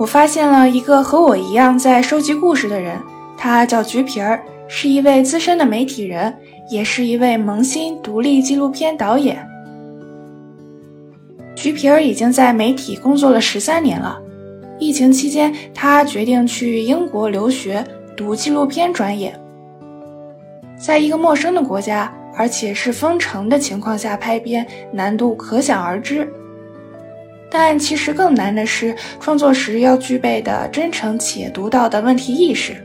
我发现了一个和我一样在收集故事的人，他叫橘皮儿，是一位资深的媒体人，也是一位萌新独立纪录片导演。橘皮儿已经在媒体工作了十三年了。疫情期间，他决定去英国留学，读纪录片专业。在一个陌生的国家，而且是封城的情况下拍片，难度可想而知。但其实更难的是创作时要具备的真诚且独到的问题意识。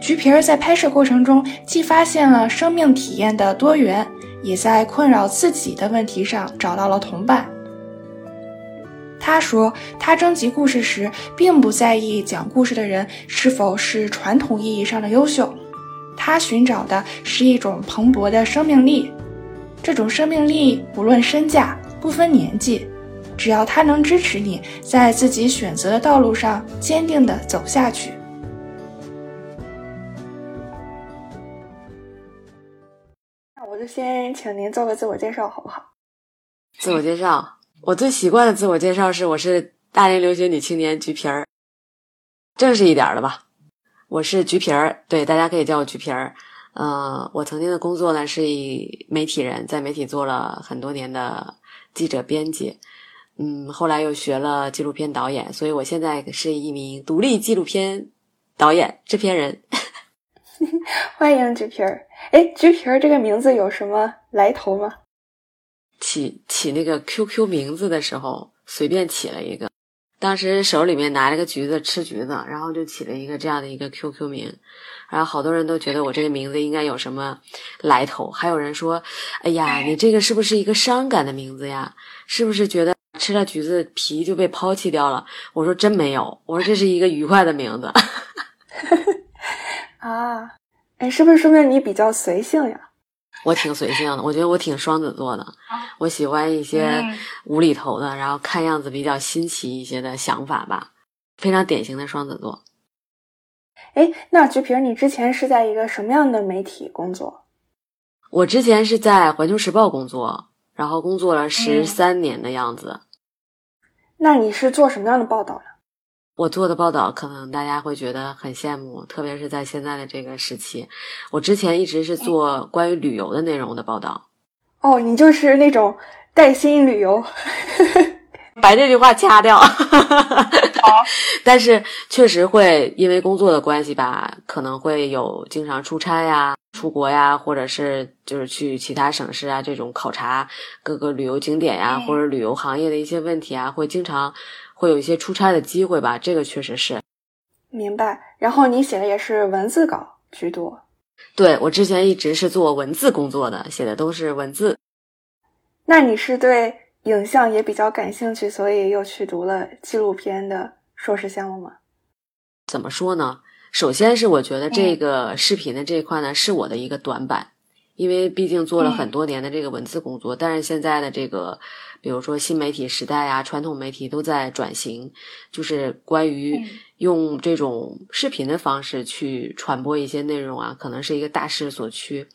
橘皮儿在拍摄过程中，既发现了生命体验的多元，也在困扰自己的问题上找到了同伴。他说，他征集故事时，并不在意讲故事的人是否是传统意义上的优秀，他寻找的是一种蓬勃的生命力。这种生命力不论身价，不分年纪，只要他能支持你在自己选择的道路上坚定地走下去。那我就先请您做个自我介绍，好不好？自我介绍。我最习惯的自我介绍是：我是大龄留学女青年橘皮儿，正式一点的吧。我是橘皮儿，对，大家可以叫我橘皮儿。嗯，我曾经的工作呢是以媒体人，在媒体做了很多年的记者编辑。嗯，后来又学了纪录片导演，所以我现在是一名独立纪录片导演、制片人。欢迎橘皮儿。哎，橘皮儿这个名字有什么来头吗？起起那个 QQ 名字的时候，随便起了一个。当时手里面拿着个橘子吃橘子，然后就起了一个这样的一个 QQ 名。然后好多人都觉得我这个名字应该有什么来头，还有人说：“哎呀，你这个是不是一个伤感的名字呀？是不是觉得吃了橘子皮就被抛弃掉了？”我说：“真没有，我说这是一个愉快的名字。”啊，哎，是不是说明你比较随性呀？我挺随性的，我觉得我挺双子座的，我喜欢一些无厘头的，然后看样子比较新奇一些的想法吧，非常典型的双子座。哎，那菊萍，你之前是在一个什么样的媒体工作？我之前是在《环球时报》工作，然后工作了十三年的样子。那你是做什么样的报道呢？我做的报道可能大家会觉得很羡慕，特别是在现在的这个时期。我之前一直是做关于旅游的内容的报道。哦，你就是那种带薪旅游，把这句话掐掉。好，但是确实会因为工作的关系吧，可能会有经常出差呀、出国呀，或者是就是去其他省市啊，这种考察各个旅游景点呀，或者旅游行业的一些问题啊，会经常。会有一些出差的机会吧，这个确实是。明白。然后你写的也是文字稿居多。对，我之前一直是做文字工作的，写的都是文字。那你是对影像也比较感兴趣，所以又去读了纪录片的硕士项目吗？怎么说呢？首先是我觉得这个视频的这一块呢，是我的一个短板，因为毕竟做了很多年的这个文字工作，但是现在的这个。比如说新媒体时代啊，传统媒体都在转型，就是关于用这种视频的方式去传播一些内容啊，可能是一个大势所趋。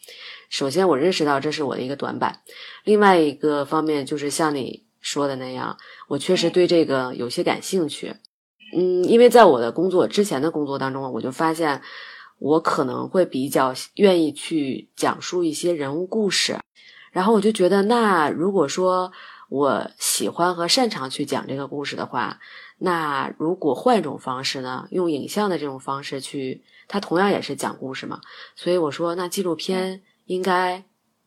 首先，我认识到这是我的一个短板。另外一个方面就是像你说的那样，我确实对这个有些感兴趣。嗯，因为在我的工作之前的工作当中，我就发现我可能会比较愿意去讲述一些人物故事，然后我就觉得，那如果说。我喜欢和擅长去讲这个故事的话，那如果换一种方式呢？用影像的这种方式去，它同样也是讲故事嘛。所以我说，那纪录片应该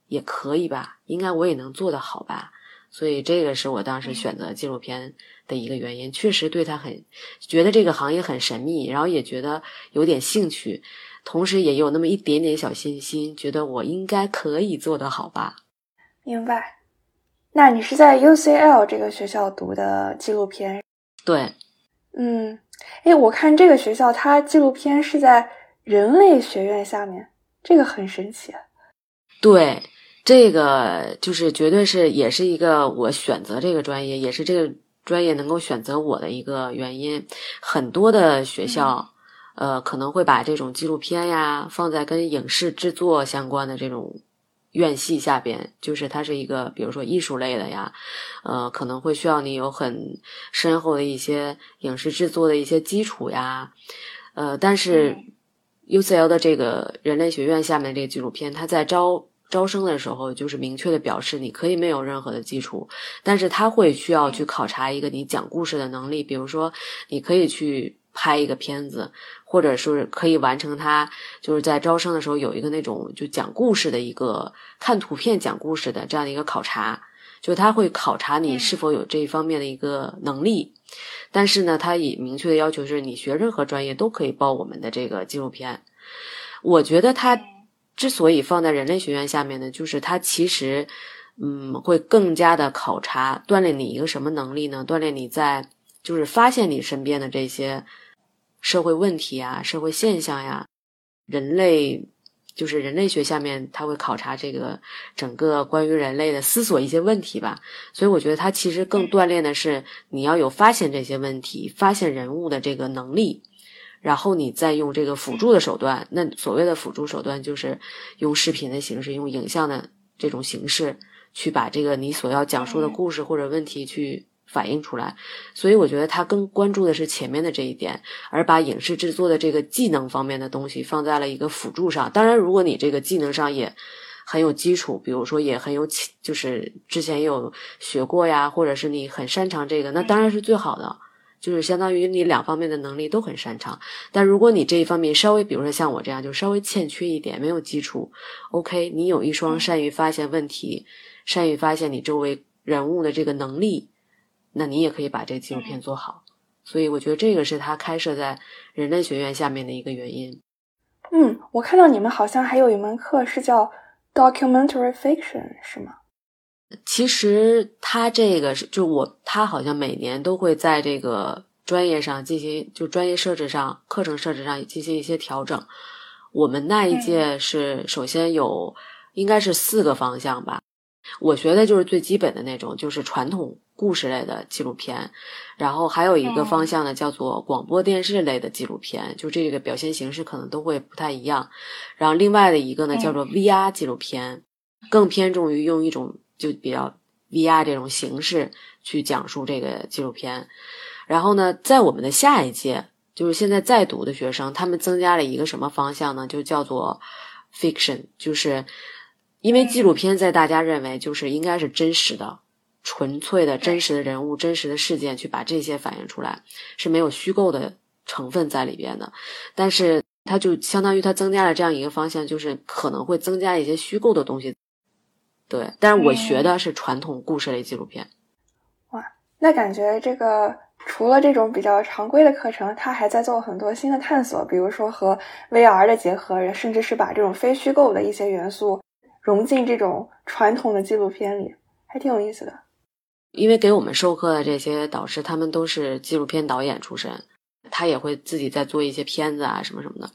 也可以吧？应该我也能做得好吧？所以这个是我当时选择纪录片的一个原因。确实对他很觉得这个行业很神秘，然后也觉得有点兴趣，同时也有那么一点点小信心，觉得我应该可以做得好吧？明白。那你是在 UCL 这个学校读的纪录片？对，嗯，哎，我看这个学校它纪录片是在人类学院下面，这个很神奇。对，这个就是绝对是也是一个我选择这个专业，也是这个专业能够选择我的一个原因。很多的学校，呃，可能会把这种纪录片呀放在跟影视制作相关的这种。院系下边，就是它是一个，比如说艺术类的呀，呃，可能会需要你有很深厚的一些影视制作的一些基础呀，呃，但是 UCL 的这个人类学院下面这个纪录片，它在招招生的时候，就是明确的表示你可以没有任何的基础，但是他会需要去考察一个你讲故事的能力，比如说你可以去拍一个片子。或者是可以完成他，就是在招生的时候有一个那种就讲故事的一个看图片讲故事的这样的一个考察，就他会考察你是否有这一方面的一个能力。但是呢，他也明确的要求是你学任何专业都可以报我们的这个纪录片。我觉得他之所以放在人类学院下面呢，就是它其实嗯会更加的考察锻炼你一个什么能力呢？锻炼你在就是发现你身边的这些。社会问题啊，社会现象呀，人类就是人类学下面，它会考察这个整个关于人类的思索一些问题吧。所以我觉得它其实更锻炼的是你要有发现这些问题、发现人物的这个能力，然后你再用这个辅助的手段。那所谓的辅助手段就是用视频的形式、用影像的这种形式去把这个你所要讲述的故事或者问题去。反映出来，所以我觉得他更关注的是前面的这一点，而把影视制作的这个技能方面的东西放在了一个辅助上。当然，如果你这个技能上也很有基础，比如说也很有，就是之前有学过呀，或者是你很擅长这个，那当然是最好的，就是相当于你两方面的能力都很擅长。但如果你这一方面稍微，比如说像我这样，就稍微欠缺一点，没有基础，OK，你有一双善于发现问题、善于发现你周围人物的这个能力。那你也可以把这个纪录片做好，所以我觉得这个是他开设在人类学院下面的一个原因。嗯，我看到你们好像还有一门课是叫 documentary fiction，是吗？其实他这个是就我他好像每年都会在这个专业上进行就专业设置上课程设置上进行一些调整。我们那一届是首先有应该是四个方向吧，我学的就是最基本的那种，就是传统。故事类的纪录片，然后还有一个方向呢，叫做广播电视类的纪录片，就这个表现形式可能都会不太一样。然后另外的一个呢，叫做 VR 纪录片，更偏重于用一种就比较 VR 这种形式去讲述这个纪录片。然后呢，在我们的下一届，就是现在在读的学生，他们增加了一个什么方向呢？就叫做 fiction，就是因为纪录片在大家认为就是应该是真实的。纯粹的真实的人物、真实的事件，去把这些反映出来，是没有虚构的成分在里边的。但是，它就相当于它增加了这样一个方向，就是可能会增加一些虚构的东西。对，但是我学的是传统故事类纪录片。哇，那感觉这个除了这种比较常规的课程，他还在做很多新的探索，比如说和 VR 的结合，甚至是把这种非虚构的一些元素融进这种传统的纪录片里，还挺有意思的。因为给我们授课的这些导师，他们都是纪录片导演出身，他也会自己在做一些片子啊什么什么的，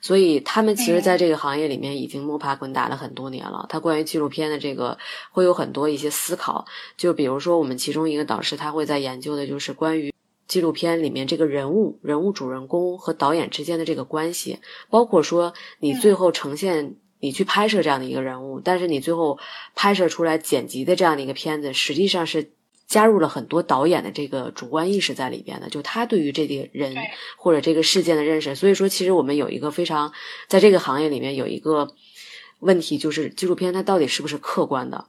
所以他们其实在这个行业里面已经摸爬滚打了很多年了。他关于纪录片的这个会有很多一些思考，就比如说我们其中一个导师，他会在研究的就是关于纪录片里面这个人物、人物主人公和导演之间的这个关系，包括说你最后呈现。你去拍摄这样的一个人物，但是你最后拍摄出来剪辑的这样的一个片子，实际上是加入了很多导演的这个主观意识在里边的，就他对于这个人或者这个事件的认识。所以说，其实我们有一个非常在这个行业里面有一个问题，就是纪录片它到底是不是客观的？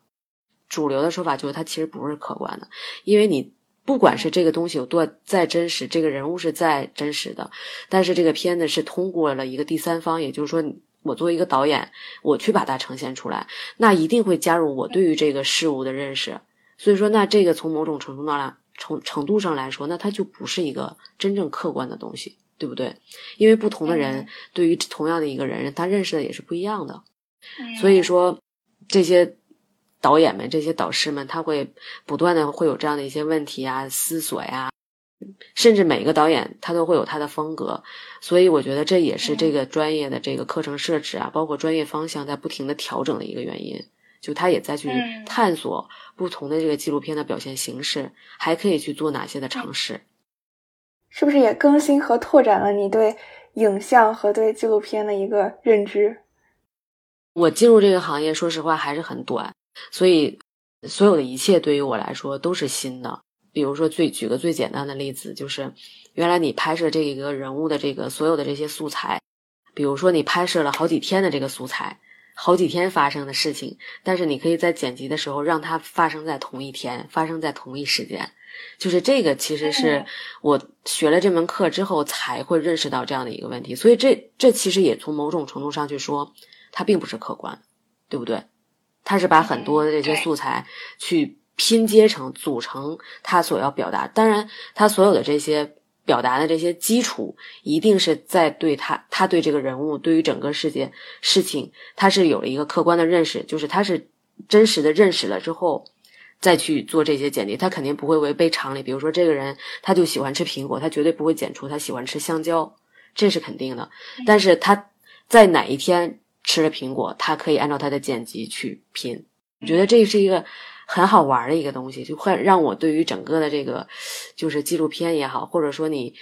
主流的说法就是它其实不是客观的，因为你不管是这个东西有多再真实，这个人物是再真实的，但是这个片子是通过了一个第三方，也就是说。我作为一个导演，我去把它呈现出来，那一定会加入我对于这个事物的认识。所以说，那这个从某种程度上来，从程度上来说，那它就不是一个真正客观的东西，对不对？因为不同的人对于同样的一个人，他认识的也是不一样的。所以说，这些导演们、这些导师们，他会不断的会有这样的一些问题啊、思索呀。甚至每个导演他都会有他的风格，所以我觉得这也是这个专业的这个课程设置啊，包括专业方向在不停的调整的一个原因。就他也在去探索不同的这个纪录片的表现形式，还可以去做哪些的尝试？是不是也更新和拓展了你对影像和对纪录片的一个认知？我进入这个行业，说实话还是很短，所以所有的一切对于我来说都是新的。比如说，最举个最简单的例子，就是原来你拍摄这一个人物的这个所有的这些素材，比如说你拍摄了好几天的这个素材，好几天发生的事情，但是你可以在剪辑的时候让它发生在同一天，发生在同一时间。就是这个，其实是我学了这门课之后才会认识到这样的一个问题。所以这这其实也从某种程度上去说。它并不是客观，对不对？它是把很多的这些素材去拼接成、组成它所要表达。当然，它所有的这些表达的这些基础，一定是在对他、他对这个人物、对于整个世界事情，他是有了一个客观的认识，就是他是真实的认识了之后，再去做这些剪辑。他肯定不会违背常理。比如说，这个人他就喜欢吃苹果，他绝对不会剪出他喜欢吃香蕉，这是肯定的。但是他在哪一天？吃了苹果，他可以按照他的剪辑去拼。我觉得这是一个很好玩的一个东西，就会让我对于整个的这个就是纪录片也好，或者说你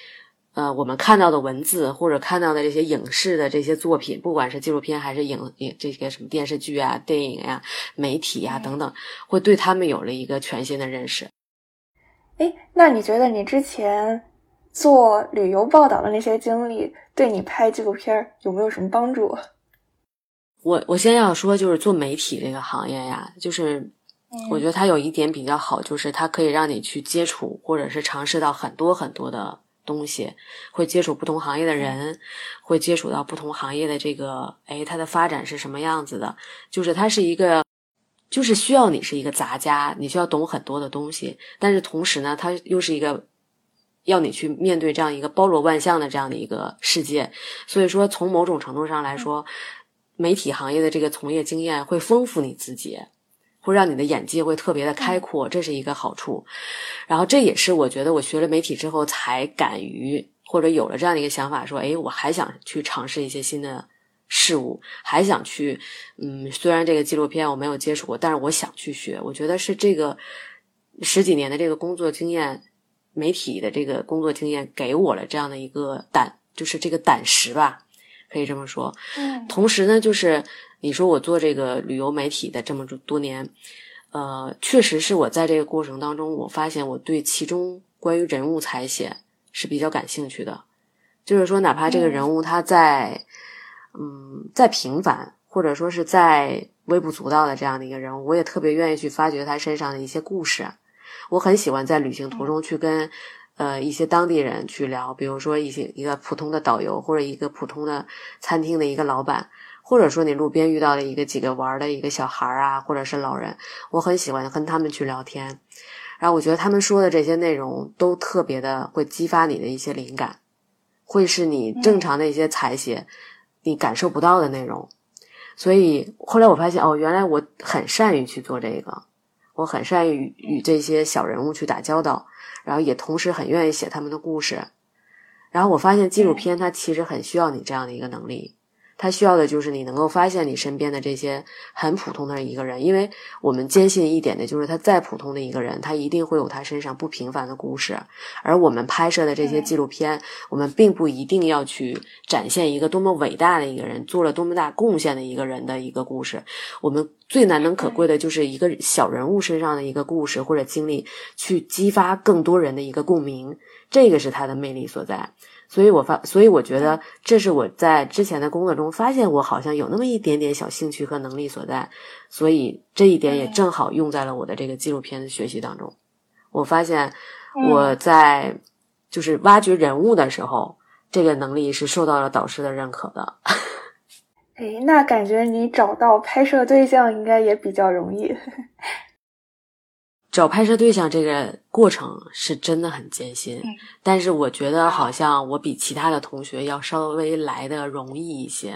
呃我们看到的文字或者看到的这些影视的这些作品，不管是纪录片还是影影这些什么电视剧啊、电影呀、媒体呀等等，会对他们有了一个全新的认识。哎，那你觉得你之前做旅游报道的那些经历，对你拍纪录片有没有什么帮助？我我先要说，就是做媒体这个行业呀，就是我觉得它有一点比较好，就是它可以让你去接触或者是尝试到很多很多的东西，会接触不同行业的人，会接触到不同行业的这个，哎，它的发展是什么样子的？就是它是一个，就是需要你是一个杂家，你需要懂很多的东西，但是同时呢，它又是一个要你去面对这样一个包罗万象的这样的一个世界，所以说从某种程度上来说。媒体行业的这个从业经验会丰富你自己，会让你的眼界会特别的开阔，这是一个好处。然后这也是我觉得我学了媒体之后才敢于或者有了这样的一个想法，说，哎，我还想去尝试一些新的事物，还想去，嗯，虽然这个纪录片我没有接触过，但是我想去学。我觉得是这个十几年的这个工作经验，媒体的这个工作经验给我了这样的一个胆，就是这个胆识吧。可以这么说，嗯，同时呢，就是你说我做这个旅游媒体的这么多年，呃，确实是我在这个过程当中，我发现我对其中关于人物采写是比较感兴趣的。就是说，哪怕这个人物他在，嗯，再平凡，或者说是在微不足道的这样的一个人物，我也特别愿意去发掘他身上的一些故事。我很喜欢在旅行途中去跟。呃，一些当地人去聊，比如说一些一个普通的导游，或者一个普通的餐厅的一个老板，或者说你路边遇到的一个几个玩的一个小孩啊，或者是老人，我很喜欢跟他们去聊天。然后我觉得他们说的这些内容都特别的会激发你的一些灵感，会是你正常的一些采写你感受不到的内容。所以后来我发现，哦，原来我很善于去做这个，我很善于与这些小人物去打交道。然后也同时很愿意写他们的故事，然后我发现纪录片它其实很需要你这样的一个能力。他需要的就是你能够发现你身边的这些很普通的一个人，因为我们坚信一点的就是他再普通的一个人，他一定会有他身上不平凡的故事。而我们拍摄的这些纪录片，我们并不一定要去展现一个多么伟大的一个人，做了多么大贡献的一个人的一个故事。我们最难能可贵的就是一个小人物身上的一个故事或者经历，去激发更多人的一个共鸣，这个是他的魅力所在。所以我发，所以我觉得这是我在之前的工作中发现我好像有那么一点点小兴趣和能力所在，所以这一点也正好用在了我的这个纪录片的学习当中。我发现我在就是挖掘人物的时候，这个能力是受到了导师的认可的。哎，那感觉你找到拍摄对象应该也比较容易。找拍摄对象这个过程是真的很艰辛，但是我觉得好像我比其他的同学要稍微来的容易一些。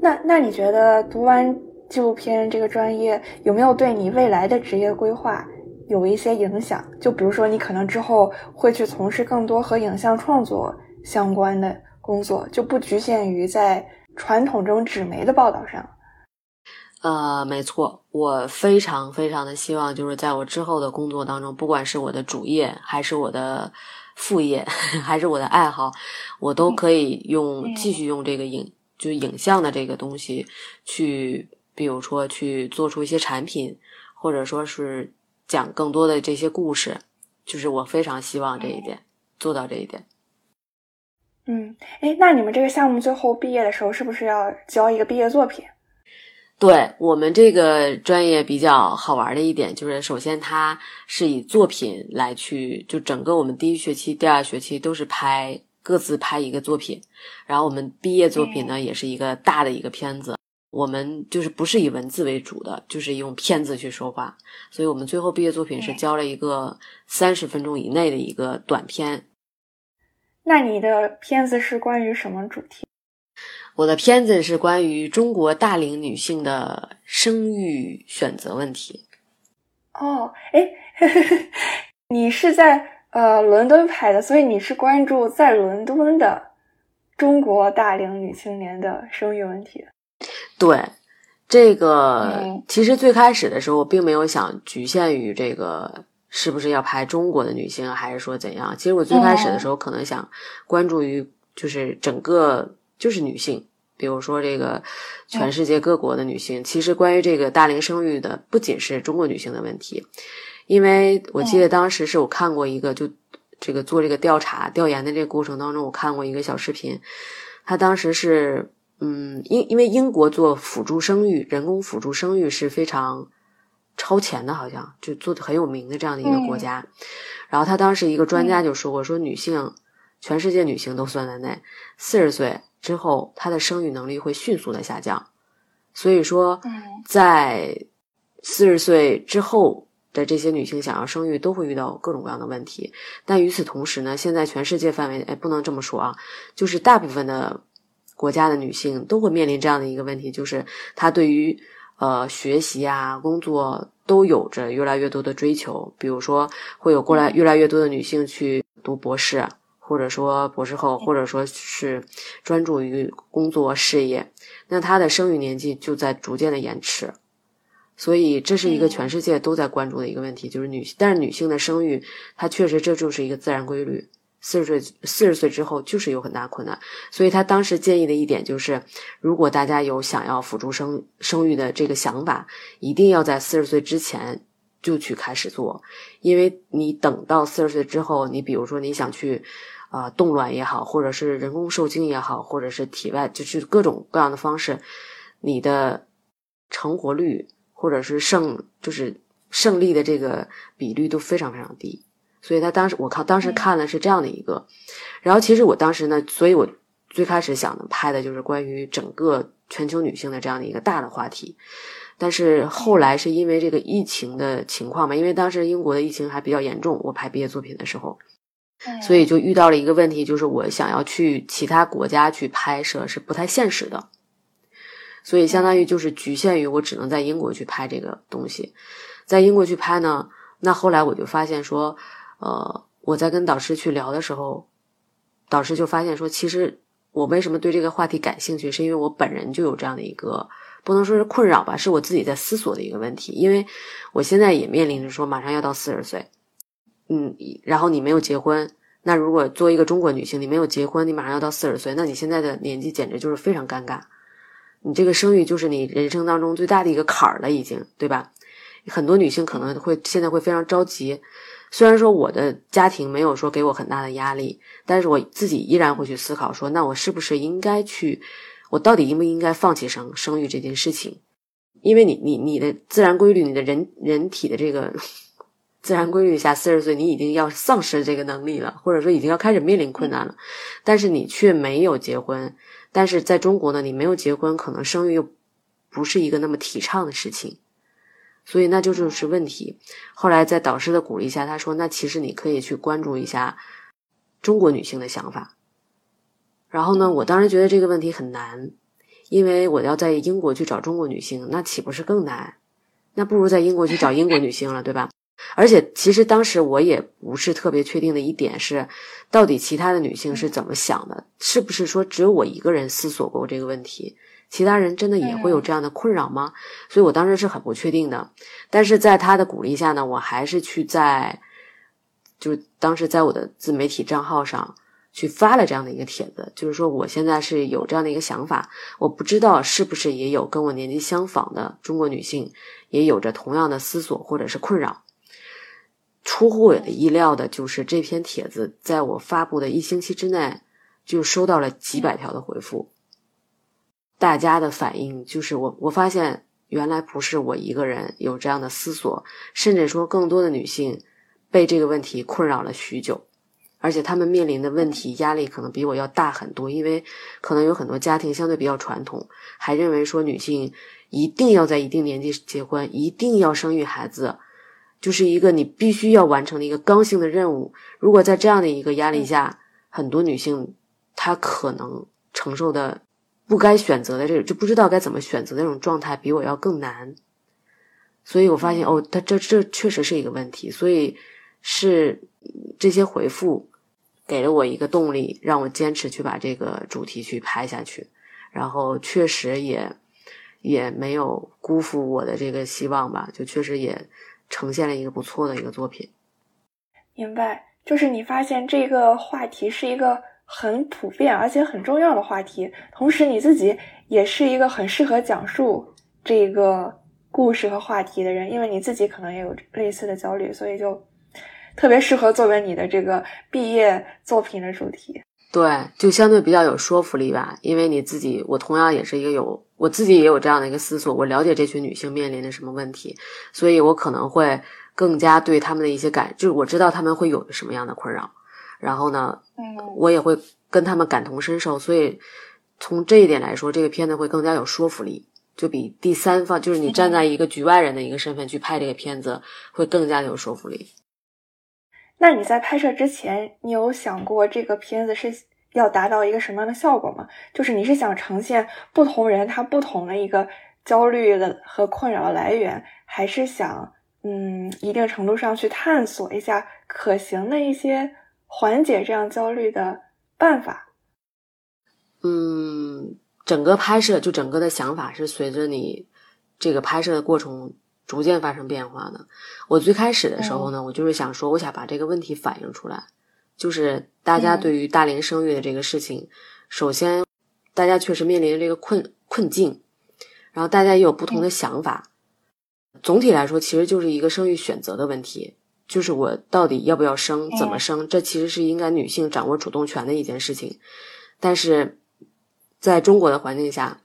那那你觉得读完纪录片这个专业有没有对你未来的职业规划有一些影响？就比如说你可能之后会去从事更多和影像创作相关的工作，就不局限于在传统中纸媒的报道上。呃，没错，我非常非常的希望，就是在我之后的工作当中，不管是我的主业，还是我的副业，还是我的爱好，我都可以用继续用这个影就影像的这个东西去，比如说去做出一些产品，或者说是讲更多的这些故事，就是我非常希望这一点做到这一点。嗯，哎，那你们这个项目最后毕业的时候是不是要交一个毕业作品？对我们这个专业比较好玩的一点就是，首先它是以作品来去，就整个我们第一学期、第二学期都是拍各自拍一个作品，然后我们毕业作品呢也是一个大的一个片子。我们就是不是以文字为主的，就是用片子去说话，所以我们最后毕业作品是交了一个三十分钟以内的一个短片。那你的片子是关于什么主题？我的片子是关于中国大龄女性的生育选择问题。哦，哎，你是在呃伦敦拍的，所以你是关注在伦敦的中国大龄女青年的生育问题。对，这个其实最开始的时候，我并没有想局限于这个是不是要拍中国的女性，还是说怎样。其实我最开始的时候，可能想关注于就是整个。就是女性，比如说这个全世界各国的女性，其实关于这个大龄生育的，不仅是中国女性的问题，因为我记得当时是我看过一个，就这个做这个调查调研的这个过程当中，我看过一个小视频，他当时是，嗯，因因为英国做辅助生育，人工辅助生育是非常超前的，好像就做的很有名的这样的一个国家，然后他当时一个专家就说过，说女性，全世界女性都算在内，四十岁。之后，她的生育能力会迅速的下降，所以说，在四十岁之后的这些女性想要生育，都会遇到各种各样的问题。但与此同时呢，现在全世界范围，哎，不能这么说啊，就是大部分的国家的女性都会面临这样的一个问题，就是她对于呃学习啊、工作都有着越来越多的追求，比如说会有过来越来越多的女性去读博士。或者说博士后，或者说是专注于工作事业，那她的生育年纪就在逐渐的延迟，所以这是一个全世界都在关注的一个问题，就是女性，但是女性的生育，它确实这就是一个自然规律，四十岁四十岁之后就是有很大困难，所以他当时建议的一点就是，如果大家有想要辅助生生育的这个想法，一定要在四十岁之前就去开始做，因为你等到四十岁之后，你比如说你想去。啊，冻卵也好，或者是人工受精也好，或者是体外，就是各种各样的方式，你的成活率或者是胜，就是胜利的这个比率都非常非常低。所以他当时我靠，当时看的是这样的一个，然后其实我当时呢，所以我最开始想的拍的就是关于整个全球女性的这样的一个大的话题，但是后来是因为这个疫情的情况嘛，因为当时英国的疫情还比较严重，我拍毕业作品的时候。所以就遇到了一个问题，就是我想要去其他国家去拍摄是不太现实的，所以相当于就是局限于我只能在英国去拍这个东西，在英国去拍呢，那后来我就发现说，呃，我在跟导师去聊的时候，导师就发现说，其实我为什么对这个话题感兴趣，是因为我本人就有这样的一个不能说是困扰吧，是我自己在思索的一个问题，因为我现在也面临着说马上要到四十岁。嗯，然后你没有结婚，那如果作为一个中国女性，你没有结婚，你马上要到四十岁，那你现在的年纪简直就是非常尴尬。你这个生育就是你人生当中最大的一个坎儿了，已经，对吧？很多女性可能会现在会非常着急。虽然说我的家庭没有说给我很大的压力，但是我自己依然会去思考说，那我是不是应该去，我到底应不应该放弃生生育这件事情？因为你你你的自然规律，你的人人体的这个。自然规律下，四十岁你已经要丧失这个能力了，或者说已经要开始面临困难了，但是你却没有结婚。但是在中国呢，你没有结婚，可能生育又不是一个那么提倡的事情，所以那就就是问题。后来在导师的鼓励下，他说：“那其实你可以去关注一下中国女性的想法。”然后呢，我当时觉得这个问题很难，因为我要在英国去找中国女性，那岂不是更难？那不如在英国去找英国女性了，对吧？而且，其实当时我也不是特别确定的一点是，到底其他的女性是怎么想的？是不是说只有我一个人思索过这个问题？其他人真的也会有这样的困扰吗？所以我当时是很不确定的。但是在他的鼓励下呢，我还是去在，就是当时在我的自媒体账号上去发了这样的一个帖子，就是说我现在是有这样的一个想法，我不知道是不是也有跟我年纪相仿的中国女性也有着同样的思索或者是困扰。出乎我的意料的就是这篇帖子在我发布的一星期之内就收到了几百条的回复，大家的反应就是我我发现原来不是我一个人有这样的思索，甚至说更多的女性被这个问题困扰了许久。而且他们面临的问题压力可能比我要大很多，因为可能有很多家庭相对比较传统，还认为说女性一定要在一定年纪结婚，一定要生育孩子，就是一个你必须要完成的一个刚性的任务。如果在这样的一个压力下，很多女性她可能承受的不该选择的这种就不知道该怎么选择的这种状态，比我要更难。所以我发现哦，他这这确实是一个问题，所以是。这些回复给了我一个动力，让我坚持去把这个主题去拍下去，然后确实也也没有辜负我的这个希望吧，就确实也呈现了一个不错的一个作品。明白，就是你发现这个话题是一个很普遍而且很重要的话题，同时你自己也是一个很适合讲述这个故事和话题的人，因为你自己可能也有类似的焦虑，所以就。特别适合作为你的这个毕业作品的主题，对，就相对比较有说服力吧。因为你自己，我同样也是一个有，我自己也有这样的一个思索，我了解这群女性面临的什么问题，所以我可能会更加对他们的一些感，就是我知道他们会有什么样的困扰，然后呢，嗯，我也会跟他们感同身受，所以从这一点来说，这个片子会更加有说服力，就比第三方，就是你站在一个局外人的一个身份去拍这个片子，会更加有说服力。那你在拍摄之前，你有想过这个片子是要达到一个什么样的效果吗？就是你是想呈现不同人他不同的一个焦虑的和困扰的来源，还是想嗯一定程度上去探索一下可行的一些缓解这样焦虑的办法？嗯，整个拍摄就整个的想法是随着你这个拍摄的过程。逐渐发生变化的。我最开始的时候呢，我就是想说，我想把这个问题反映出来，就是大家对于大龄生育的这个事情，首先大家确实面临着这个困困境，然后大家也有不同的想法。总体来说，其实就是一个生育选择的问题，就是我到底要不要生，怎么生，这其实是应该女性掌握主动权的一件事情。但是在中国的环境下，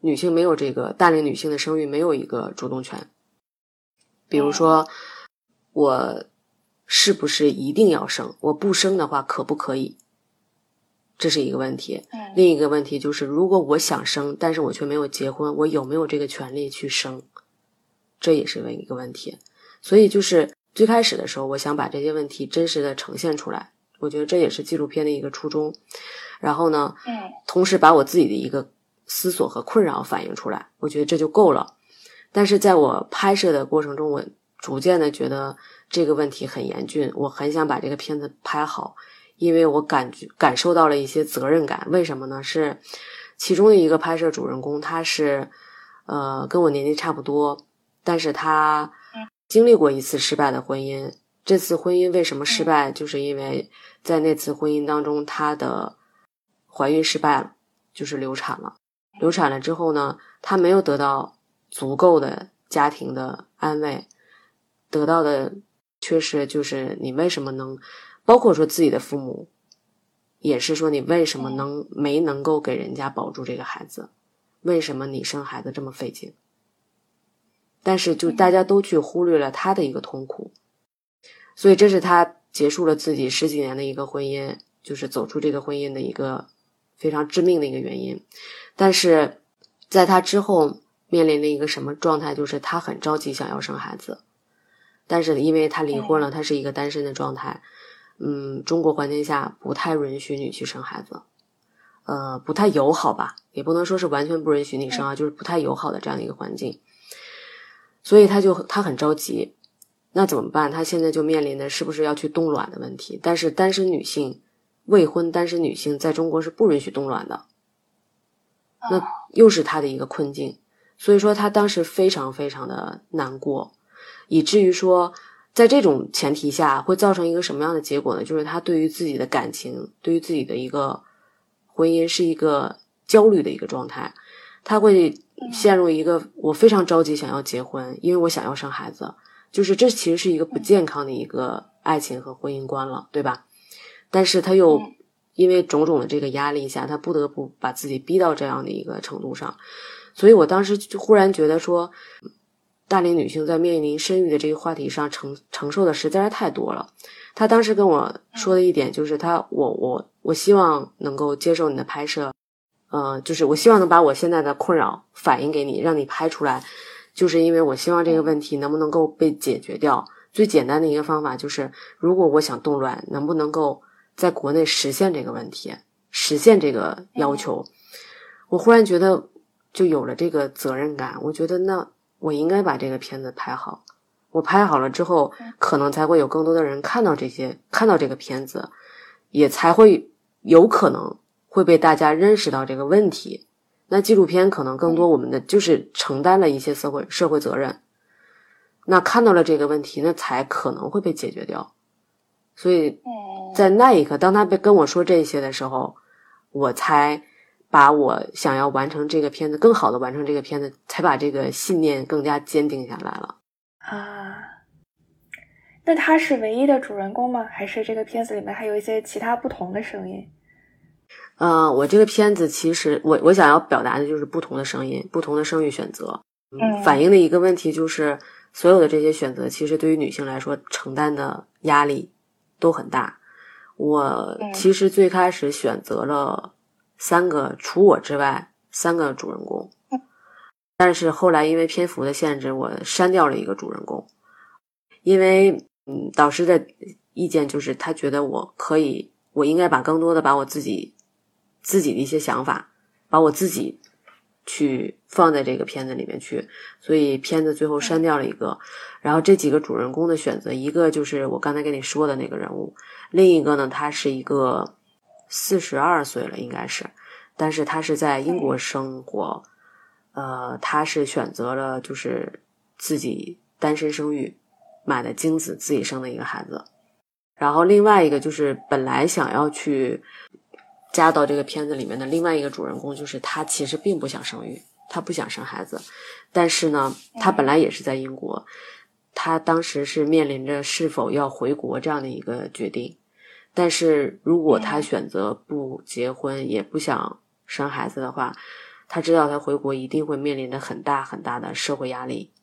女性没有这个大龄女性的生育没有一个主动权。比如说，我是不是一定要生？我不生的话，可不可以？这是一个问题。另一个问题就是，如果我想生，但是我却没有结婚，我有没有这个权利去生？这也是问一个问题。所以，就是最开始的时候，我想把这些问题真实的呈现出来。我觉得这也是纪录片的一个初衷。然后呢，同时把我自己的一个思索和困扰反映出来，我觉得这就够了。但是在我拍摄的过程中，我逐渐的觉得这个问题很严峻，我很想把这个片子拍好，因为我感觉感受到了一些责任感。为什么呢？是其中的一个拍摄主人公，他是呃跟我年纪差不多，但是他经历过一次失败的婚姻。这次婚姻为什么失败？就是因为在那次婚姻当中，她的怀孕失败了，就是流产了。流产了之后呢，她没有得到。足够的家庭的安慰，得到的确实就是你为什么能，包括说自己的父母，也是说你为什么能没能够给人家保住这个孩子，为什么你生孩子这么费劲？但是就大家都去忽略了他的一个痛苦，所以这是他结束了自己十几年的一个婚姻，就是走出这个婚姻的一个非常致命的一个原因。但是在他之后。面临的一个什么状态？就是他很着急想要生孩子，但是因为他离婚了，他是一个单身的状态。嗯，中国环境下不太允许你去生孩子，呃，不太友好吧？也不能说是完全不允许你生啊，就是不太友好的这样的一个环境。所以他就他很着急，那怎么办？他现在就面临的是不是要去冻卵的问题？但是单身女性、未婚单身女性在中国是不允许冻卵的，那又是他的一个困境。所以说，他当时非常非常的难过，以至于说，在这种前提下，会造成一个什么样的结果呢？就是他对于自己的感情，对于自己的一个婚姻是一个焦虑的一个状态，他会陷入一个我非常着急想要结婚，因为我想要生孩子，就是这其实是一个不健康的一个爱情和婚姻观了，对吧？但是他又因为种种的这个压力下，他不得不把自己逼到这样的一个程度上，所以我当时就忽然觉得说。大龄女性在面临生育的这个话题上承承受的实在是太多了。她当时跟我说的一点就是，她我我我希望能够接受你的拍摄，呃，就是我希望能把我现在的困扰反映给你，让你拍出来，就是因为我希望这个问题能不能够被解决掉。最简单的一个方法就是，如果我想动乱，能不能够在国内实现这个问题，实现这个要求？我忽然觉得就有了这个责任感。我觉得那。我应该把这个片子拍好，我拍好了之后，可能才会有更多的人看到这些，看到这个片子，也才会有可能会被大家认识到这个问题。那纪录片可能更多我们的就是承担了一些社会社会责任，那看到了这个问题，那才可能会被解决掉。所以在那一刻，当他被跟我说这些的时候，我才。把我想要完成这个片子，更好的完成这个片子，才把这个信念更加坚定下来了。啊，那他是唯一的主人公吗？还是这个片子里面还有一些其他不同的声音？嗯，我这个片子其实我我想要表达的就是不同的声音，不同的生育选择，反映的一个问题就是，所有的这些选择其实对于女性来说承担的压力都很大。我其实最开始选择了。三个除我之外，三个主人公，但是后来因为篇幅的限制，我删掉了一个主人公，因为嗯，导师的意见就是他觉得我可以，我应该把更多的把我自己自己的一些想法，把我自己去放在这个片子里面去，所以片子最后删掉了一个，然后这几个主人公的选择，一个就是我刚才跟你说的那个人物，另一个呢，他是一个。四十二岁了，应该是，但是他是在英国生活，呃，他是选择了就是自己单身生育，买的精子自己生的一个孩子，然后另外一个就是本来想要去加到这个片子里面的另外一个主人公，就是他其实并不想生育，他不想生孩子，但是呢，他本来也是在英国，他当时是面临着是否要回国这样的一个决定。但是如果他选择不结婚，也不想生孩子的话，他知道他回国一定会面临着很大很大的社会压力、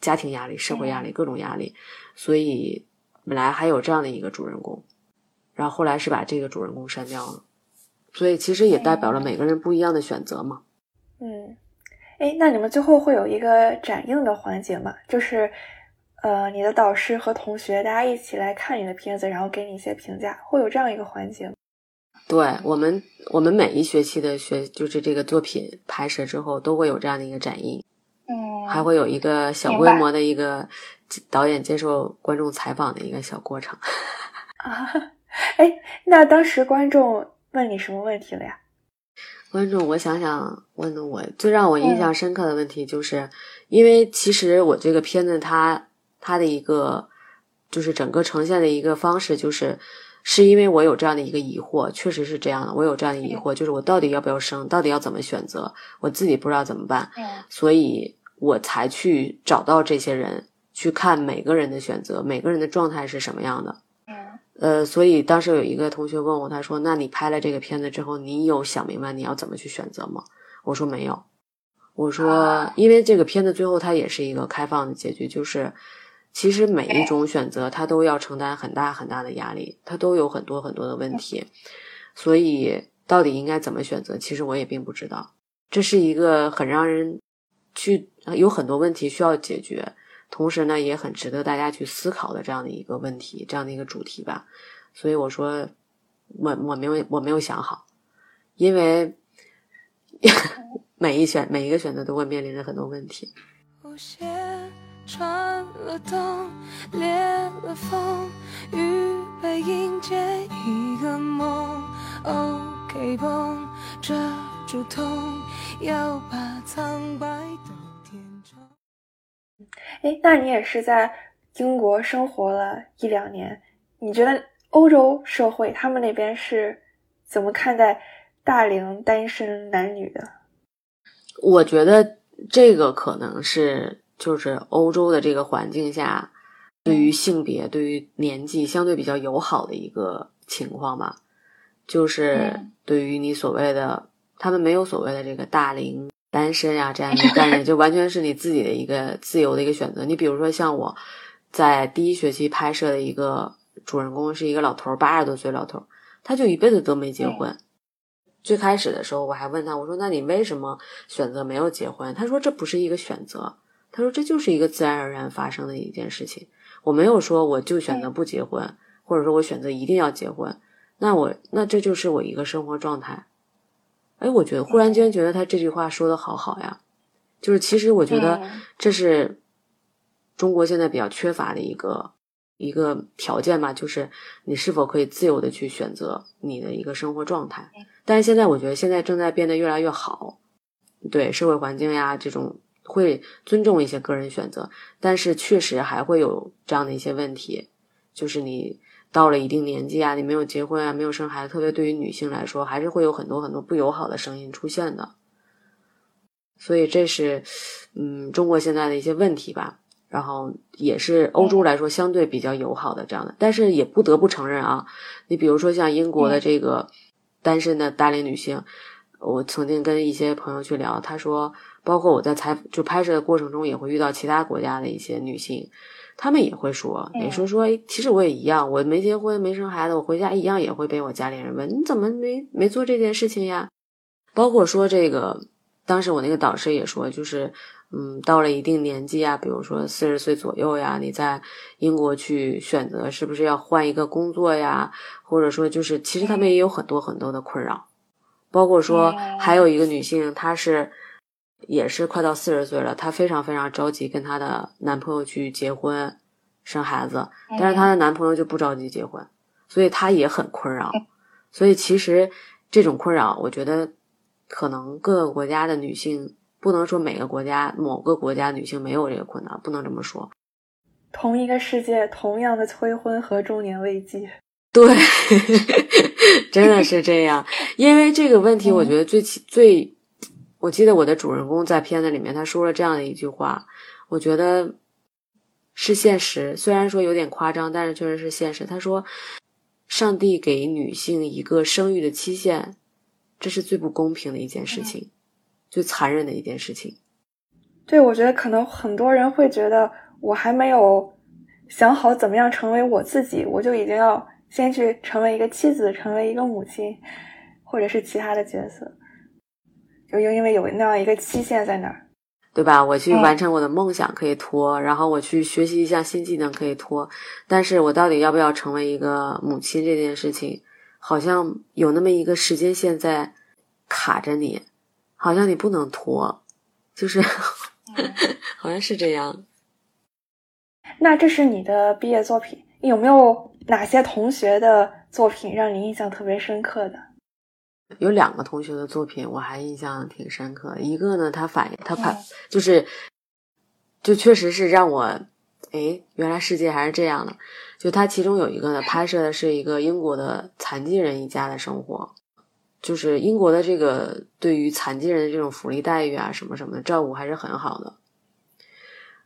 家庭压力、社会压力各种压力，所以本来还有这样的一个主人公，然后后来是把这个主人公删掉了，所以其实也代表了每个人不一样的选择嘛。嗯，哎，那你们最后会有一个展映的环节吗？就是。呃，你的导师和同学，大家一起来看你的片子，然后给你一些评价，会有这样一个环节吗？对我们，我们每一学期的学，就是这个作品拍摄之后，都会有这样的一个展映，嗯，还会有一个小规模的一个导演接受观众采访的一个小过程。啊，哎，那当时观众问你什么问题了呀？观众，我想想，问的我最让我印象深刻的问题，就是因为其实我这个片子它。他的一个就是整个呈现的一个方式，就是是因为我有这样的一个疑惑，确实是这样的。我有这样的疑惑，就是我到底要不要生，到底要怎么选择，我自己不知道怎么办，所以我才去找到这些人，去看每个人的选择，每个人的状态是什么样的。呃，所以当时有一个同学问我，他说：“那你拍了这个片子之后，你有想明白你要怎么去选择吗？”我说：“没有。”我说：“因为这个片子最后它也是一个开放的结局，就是。”其实每一种选择，他都要承担很大很大的压力，他都有很多很多的问题，所以到底应该怎么选择，其实我也并不知道。这是一个很让人去有很多问题需要解决，同时呢，也很值得大家去思考的这样的一个问题，这样的一个主题吧。所以我说，我我没有我没有想好，因为 每一选每一个选择都会面临着很多问题。穿了冬，裂了缝，预备迎接一个梦。OK 绷，遮住痛，要把苍白都填充。哎，那你也是在英国生活了一两年，你觉得欧洲社会他们那边是怎么看待大龄单身男女的？我觉得这个可能是就是欧洲的这个环境下，对于性别、对于年纪相对比较友好的一个情况吧。就是对于你所谓的，他们没有所谓的这个大龄单身呀这样的概 念，就完全是你自己的一个自由的一个选择。你比如说像我在第一学期拍摄的一个主人公是一个老头，八十多岁老头，他就一辈子都没结婚。最开始的时候我还问他，我说那你为什么选择没有结婚？他说这不是一个选择，他说这就是一个自然而然发生的一件事情。我没有说我就选择不结婚，或者说我选择一定要结婚。那我那这就是我一个生活状态，哎，我觉得忽然间觉得他这句话说的好好呀，就是其实我觉得这是中国现在比较缺乏的一个一个条件吧，就是你是否可以自由的去选择你的一个生活状态。但是现在我觉得现在正在变得越来越好，对社会环境呀这种会尊重一些个人选择，但是确实还会有这样的一些问题，就是你。到了一定年纪啊，你没有结婚啊，没有生孩子，特别对于女性来说，还是会有很多很多不友好的声音出现的。所以这是，嗯，中国现在的一些问题吧。然后也是欧洲来说相对比较友好的这样的，但是也不得不承认啊，你比如说像英国的这个单身的大龄女性，我曾经跟一些朋友去聊，他说，包括我在采就拍摄的过程中，也会遇到其他国家的一些女性。他们也会说，你说说，其实我也一样，我没结婚，没生孩子，我回家一样也会被我家里人问，你怎么没没做这件事情呀？包括说这个，当时我那个导师也说，就是，嗯，到了一定年纪啊，比如说四十岁左右呀，你在英国去选择是不是要换一个工作呀？或者说，就是其实他们也有很多很多的困扰，包括说还有一个女性，她是。也是快到四十岁了，她非常非常着急跟她的男朋友去结婚、生孩子，但是她的男朋友就不着急结婚，所以她也很困扰。所以其实这种困扰，我觉得可能各个国家的女性不能说每个国家某个国家女性没有这个困难，不能这么说。同一个世界，同样的催婚和中年危机。对，真的是这样。因为这个问题，我觉得最起最。我记得我的主人公在片子里面，他说了这样的一句话，我觉得是现实。虽然说有点夸张，但是确实是现实。他说：“上帝给女性一个生育的期限，这是最不公平的一件事情，最残忍的一件事情。”对，我觉得可能很多人会觉得，我还没有想好怎么样成为我自己，我就已经要先去成为一个妻子，成为一个母亲，或者是其他的角色。就因为有那样一个期限在那儿，对吧？我去完成我的梦想可以拖，然后我去学习一项新技能可以拖，但是我到底要不要成为一个母亲这件事情，好像有那么一个时间线在卡着你，好像你不能拖，就是 好像是这样。那这是你的毕业作品，有没有哪些同学的作品让你印象特别深刻的？有两个同学的作品我还印象挺深刻，一个呢，他反他拍就是，就确实是让我，哎，原来世界还是这样的。就他其中有一个呢，拍摄的是一个英国的残疾人一家的生活，就是英国的这个对于残疾人的这种福利待遇啊，什么什么的照顾还是很好的。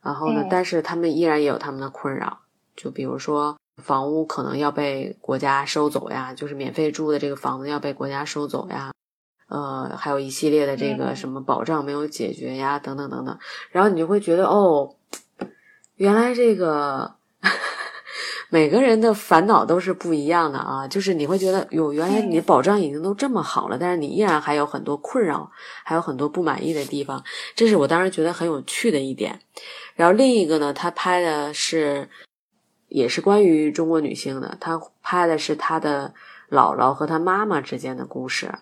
然后呢，但是他们依然也有他们的困扰，就比如说。房屋可能要被国家收走呀，就是免费住的这个房子要被国家收走呀，呃，还有一系列的这个什么保障没有解决呀，等等等等，然后你就会觉得哦，原来这个 每个人的烦恼都是不一样的啊，就是你会觉得哟，原来你的保障已经都这么好了，但是你依然还有很多困扰，还有很多不满意的地方，这是我当时觉得很有趣的一点。然后另一个呢，他拍的是。也是关于中国女性的，她拍的是她的姥姥和她妈妈之间的故事，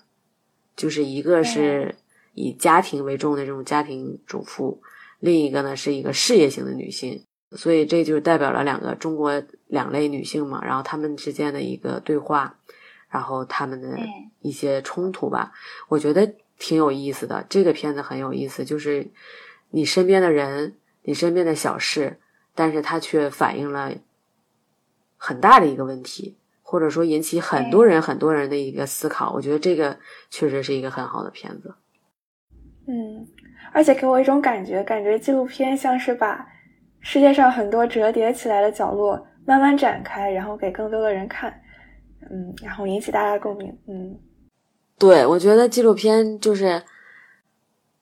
就是一个是以家庭为重的这种家庭主妇，另一个呢是一个事业型的女性，所以这就代表了两个中国两类女性嘛，然后她们之间的一个对话，然后她们的一些冲突吧，我觉得挺有意思的。这个片子很有意思，就是你身边的人，你身边的小事。但是它却反映了很大的一个问题，或者说引起很多人很多人的一个思考。我觉得这个确实是一个很好的片子。嗯，而且给我一种感觉，感觉纪录片像是把世界上很多折叠起来的角落慢慢展开，然后给更多的人看，嗯，然后引起大家的共鸣。嗯，对，我觉得纪录片就是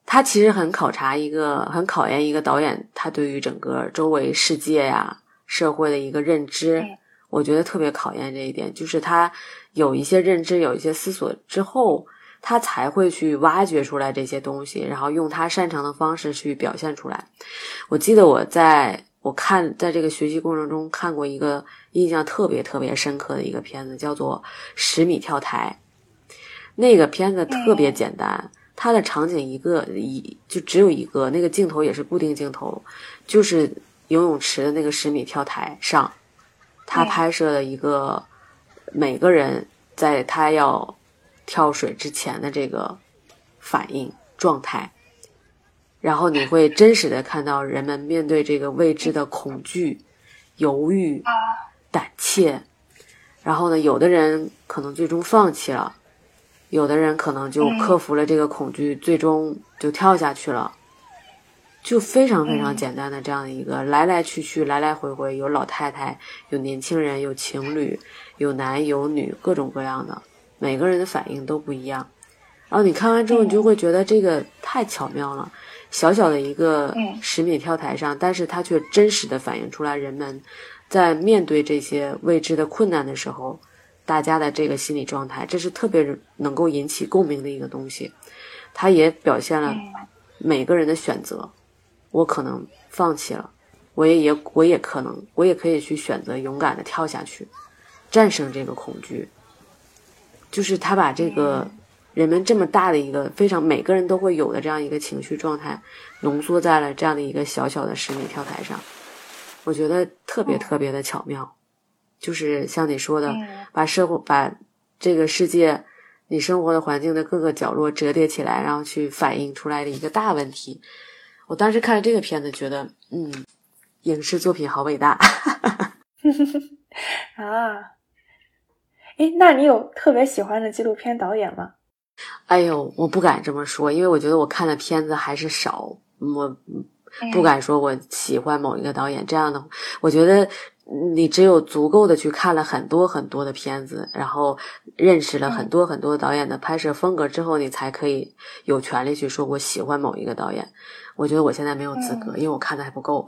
它其实很考察一个，很考验一个导演他对于整个周围世界呀、社会的一个认知。我觉得特别考验这一点，就是他有一些认知、有一些思索之后。他才会去挖掘出来这些东西，然后用他擅长的方式去表现出来。我记得我在我看在这个学习过程中看过一个印象特别特别深刻的一个片子，叫做《十米跳台》。那个片子特别简单，它的场景一个一就只有一个，那个镜头也是固定镜头，就是游泳池的那个十米跳台上，他拍摄的一个每个人在他要。跳水之前的这个反应状态，然后你会真实的看到人们面对这个未知的恐惧、犹豫、胆怯，然后呢，有的人可能最终放弃了，有的人可能就克服了这个恐惧，最终就跳下去了，就非常非常简单的这样的一个来来去去、来来回回，有老太太，有年轻人，有情侣，有男有女，各种各样的。每个人的反应都不一样，然后你看完之后，你就会觉得这个太巧妙了。小小的一个十米跳台上，但是它却真实的反映出来人们在面对这些未知的困难的时候，大家的这个心理状态，这是特别能够引起共鸣的一个东西。它也表现了每个人的选择。我可能放弃了，我也也我也可能，我也可以去选择勇敢的跳下去，战胜这个恐惧。就是他把这个人们这么大的一个非常每个人都会有的这样一个情绪状态，浓缩在了这样的一个小小的十米跳台上，我觉得特别特别的巧妙。就是像你说的，把社会把这个世界你生活的环境的各个角落折叠起来，然后去反映出来的一个大问题。我当时看了这个片子，觉得嗯，影视作品好伟大 啊。哎，那你有特别喜欢的纪录片导演吗？哎呦，我不敢这么说，因为我觉得我看的片子还是少，我不敢说我喜欢某一个导演。这样的，我觉得你只有足够的去看了很多很多的片子，然后认识了很多很多导演的拍摄风格之后，你才可以有权利去说我喜欢某一个导演。我觉得我现在没有资格，因为我看的还不够。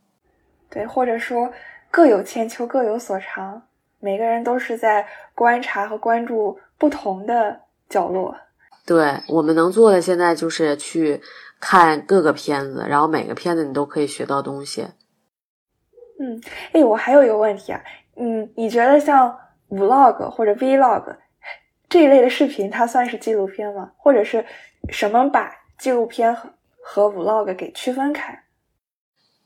对，或者说各有千秋，各有所长。每个人都是在观察和关注不同的角落。对我们能做的，现在就是去看各个片子，然后每个片子你都可以学到东西。嗯，哎，我还有一个问题啊，嗯，你觉得像 vlog 或者 vlog 这一类的视频，它算是纪录片吗？或者是什么把纪录片和和 vlog 给区分开？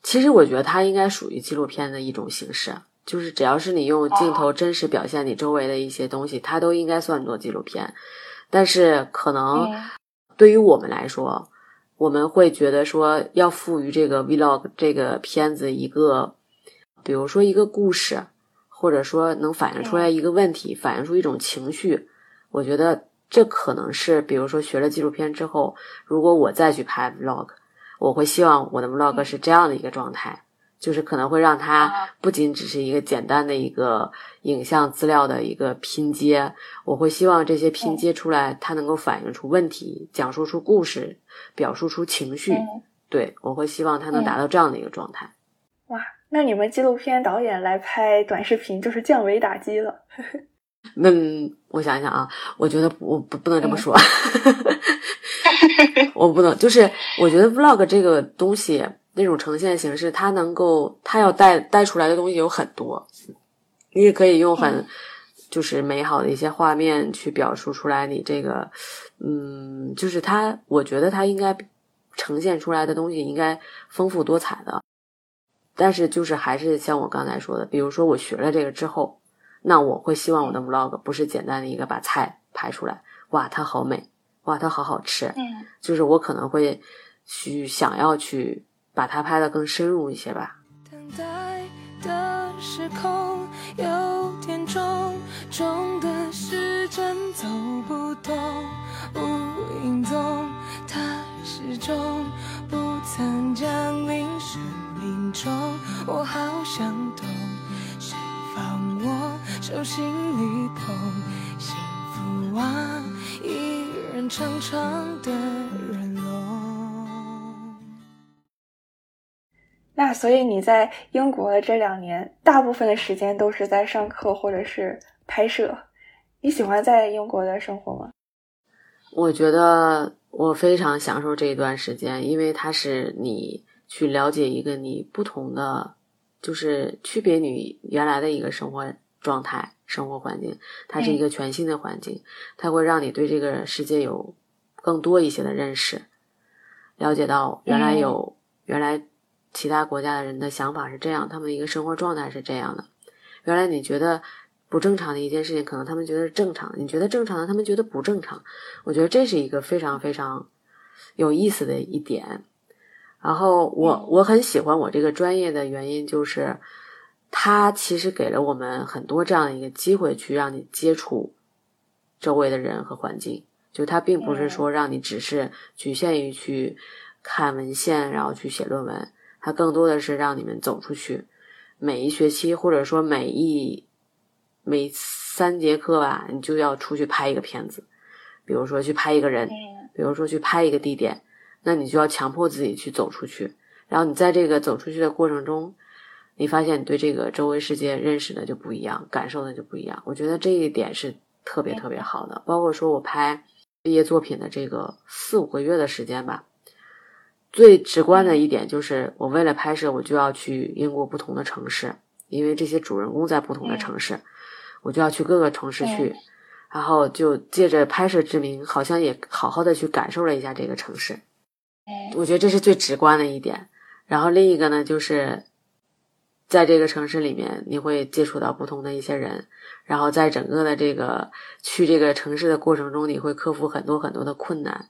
其实我觉得它应该属于纪录片的一种形式。就是只要是你用镜头真实表现你周围的一些东西，它都应该算作纪录片。但是可能对于我们来说，我们会觉得说要赋予这个 vlog 这个片子一个，比如说一个故事，或者说能反映出来一个问题，反映出一种情绪。我觉得这可能是，比如说学了纪录片之后，如果我再去拍 vlog，我会希望我的 vlog 是这样的一个状态。就是可能会让它不仅只是一个简单的一个影像资料的一个拼接，我会希望这些拼接出来，它能够反映出问题，讲述出故事，表述出情绪。对我会希望它能达到这样的一个状态。哇，那你们纪录片导演来拍短视频就是降维打击了。嗯，我想想啊，我觉得我不不能这么说，我不能，就是我觉得 vlog 这个东西。那种呈现形式，它能够，它要带带出来的东西有很多。你也可以用很就是美好的一些画面去表述出来，你这个，嗯，就是它，我觉得它应该呈现出来的东西应该丰富多彩的。但是就是还是像我刚才说的，比如说我学了这个之后，那我会希望我的 vlog 不是简单的一个把菜拍出来，哇，它好美，哇，它好好吃，嗯，就是我可能会去想要去。把它拍的更深入一些吧。等待的时空有点重，重的时针走不动，无影踪，它始终不曾降临生命中。我好想懂，谁放我手心里头？幸福啊，一人长长的人龙。那所以你在英国的这两年，大部分的时间都是在上课或者是拍摄。你喜欢在英国的生活吗？我觉得我非常享受这一段时间，因为它是你去了解一个你不同的，就是区别你原来的一个生活状态、生活环境。它是一个全新的环境，它会让你对这个世界有更多一些的认识，了解到原来有原来。其他国家的人的想法是这样，他们一个生活状态是这样的。原来你觉得不正常的一件事情，可能他们觉得是正常；你觉得正常的，他们觉得不正常。我觉得这是一个非常非常有意思的一点。然后我我很喜欢我这个专业的原因，就是它其实给了我们很多这样的一个机会，去让你接触周围的人和环境。就它并不是说让你只是局限于去看文献，然后去写论文。它更多的是让你们走出去，每一学期或者说每一每三节课吧，你就要出去拍一个片子，比如说去拍一个人，比如说去拍一个地点，那你就要强迫自己去走出去。然后你在这个走出去的过程中，你发现你对这个周围世界认识的就不一样，感受的就不一样。我觉得这一点是特别特别好的。包括说我拍毕业作品的这个四五个月的时间吧。最直观的一点就是，我为了拍摄，我就要去英国不同的城市，因为这些主人公在不同的城市，我就要去各个城市去，然后就借着拍摄之名，好像也好好的去感受了一下这个城市。我觉得这是最直观的一点。然后另一个呢，就是在这个城市里面，你会接触到不同的一些人，然后在整个的这个去这个城市的过程中，你会克服很多很多的困难。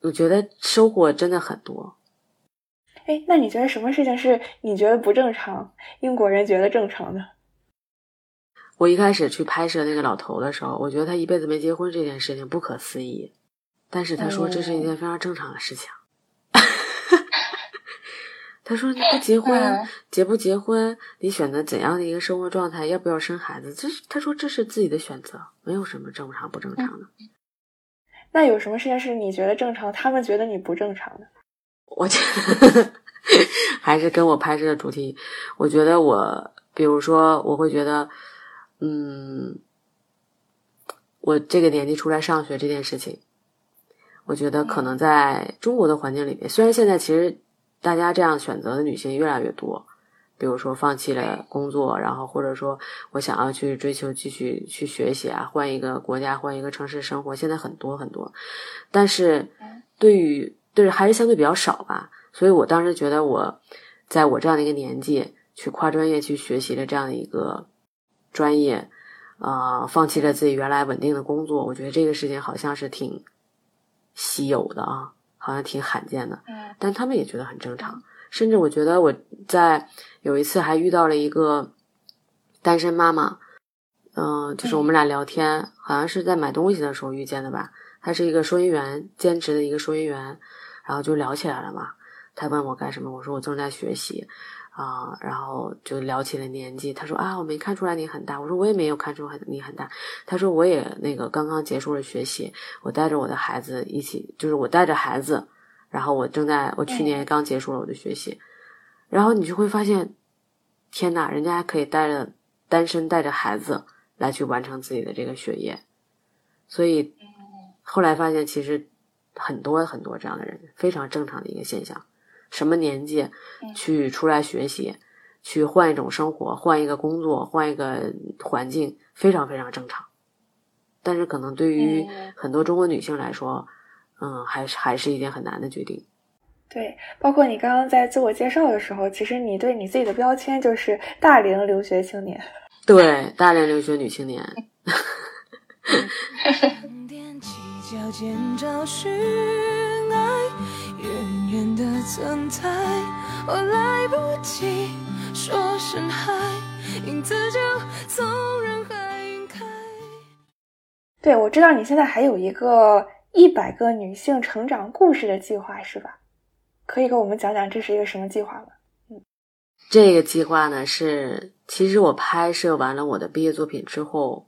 我觉得收获真的很多。哎，那你觉得什么事情是你觉得不正常，英国人觉得正常的？我一开始去拍摄那个老头的时候，我觉得他一辈子没结婚这件事情不可思议，但是他说这是一件非常正常的事情。他说你不结婚，结不结婚，你选择怎样的一个生活状态，要不要生孩子，这是他说这是自己的选择，没有什么正常不正常的。那有什么事情是你觉得正常，他们觉得你不正常的？我觉得 还是跟我拍摄的主题。我觉得我，比如说，我会觉得，嗯，我这个年纪出来上学这件事情，我觉得可能在中国的环境里面，虽然现在其实大家这样选择的女性越来越多。比如说放弃了工作，然后或者说我想要去追求继续去学习啊，换一个国家，换一个城市生活，现在很多很多，但是对于对还是相对比较少吧。所以我当时觉得我在我这样的一个年纪去跨专业去学习的这样的一个专业，呃，放弃了自己原来稳定的工作，我觉得这个事情好像是挺稀有的啊，好像挺罕见的。但他们也觉得很正常。甚至我觉得我在有一次还遇到了一个单身妈妈，嗯，就是我们俩聊天，好像是在买东西的时候遇见的吧。她是一个收银员，兼职的一个收银员，然后就聊起来了嘛。她问我干什么，我说我正在学习啊，然后就聊起了年纪。他说啊，我没看出来你很大。我说我也没有看出很你很大。他说我也那个刚刚结束了学习，我带着我的孩子一起，就是我带着孩子。然后我正在，我去年刚结束了我的学习，然后你就会发现，天呐，人家还可以带着单身带着孩子来去完成自己的这个学业，所以后来发现其实很多很多这样的人非常正常的一个现象，什么年纪去出来学习，去换一种生活，换一个工作，换一个环境，非常非常正常，但是可能对于很多中国女性来说。嗯，还是还是一件很难的决定。对，包括你刚刚在自我介绍的时候，其实你对你自己的标签就是大龄留学青年。对，大龄留学女青年。远的存在，我来不及说声嗨，影子就从人海晕开。对，我知道你现在还有一个一百个女性成长故事的计划，是吧？可以给我们讲讲这是一个什么计划吗？嗯，这个计划呢是，其实我拍摄完了我的毕业作品之后。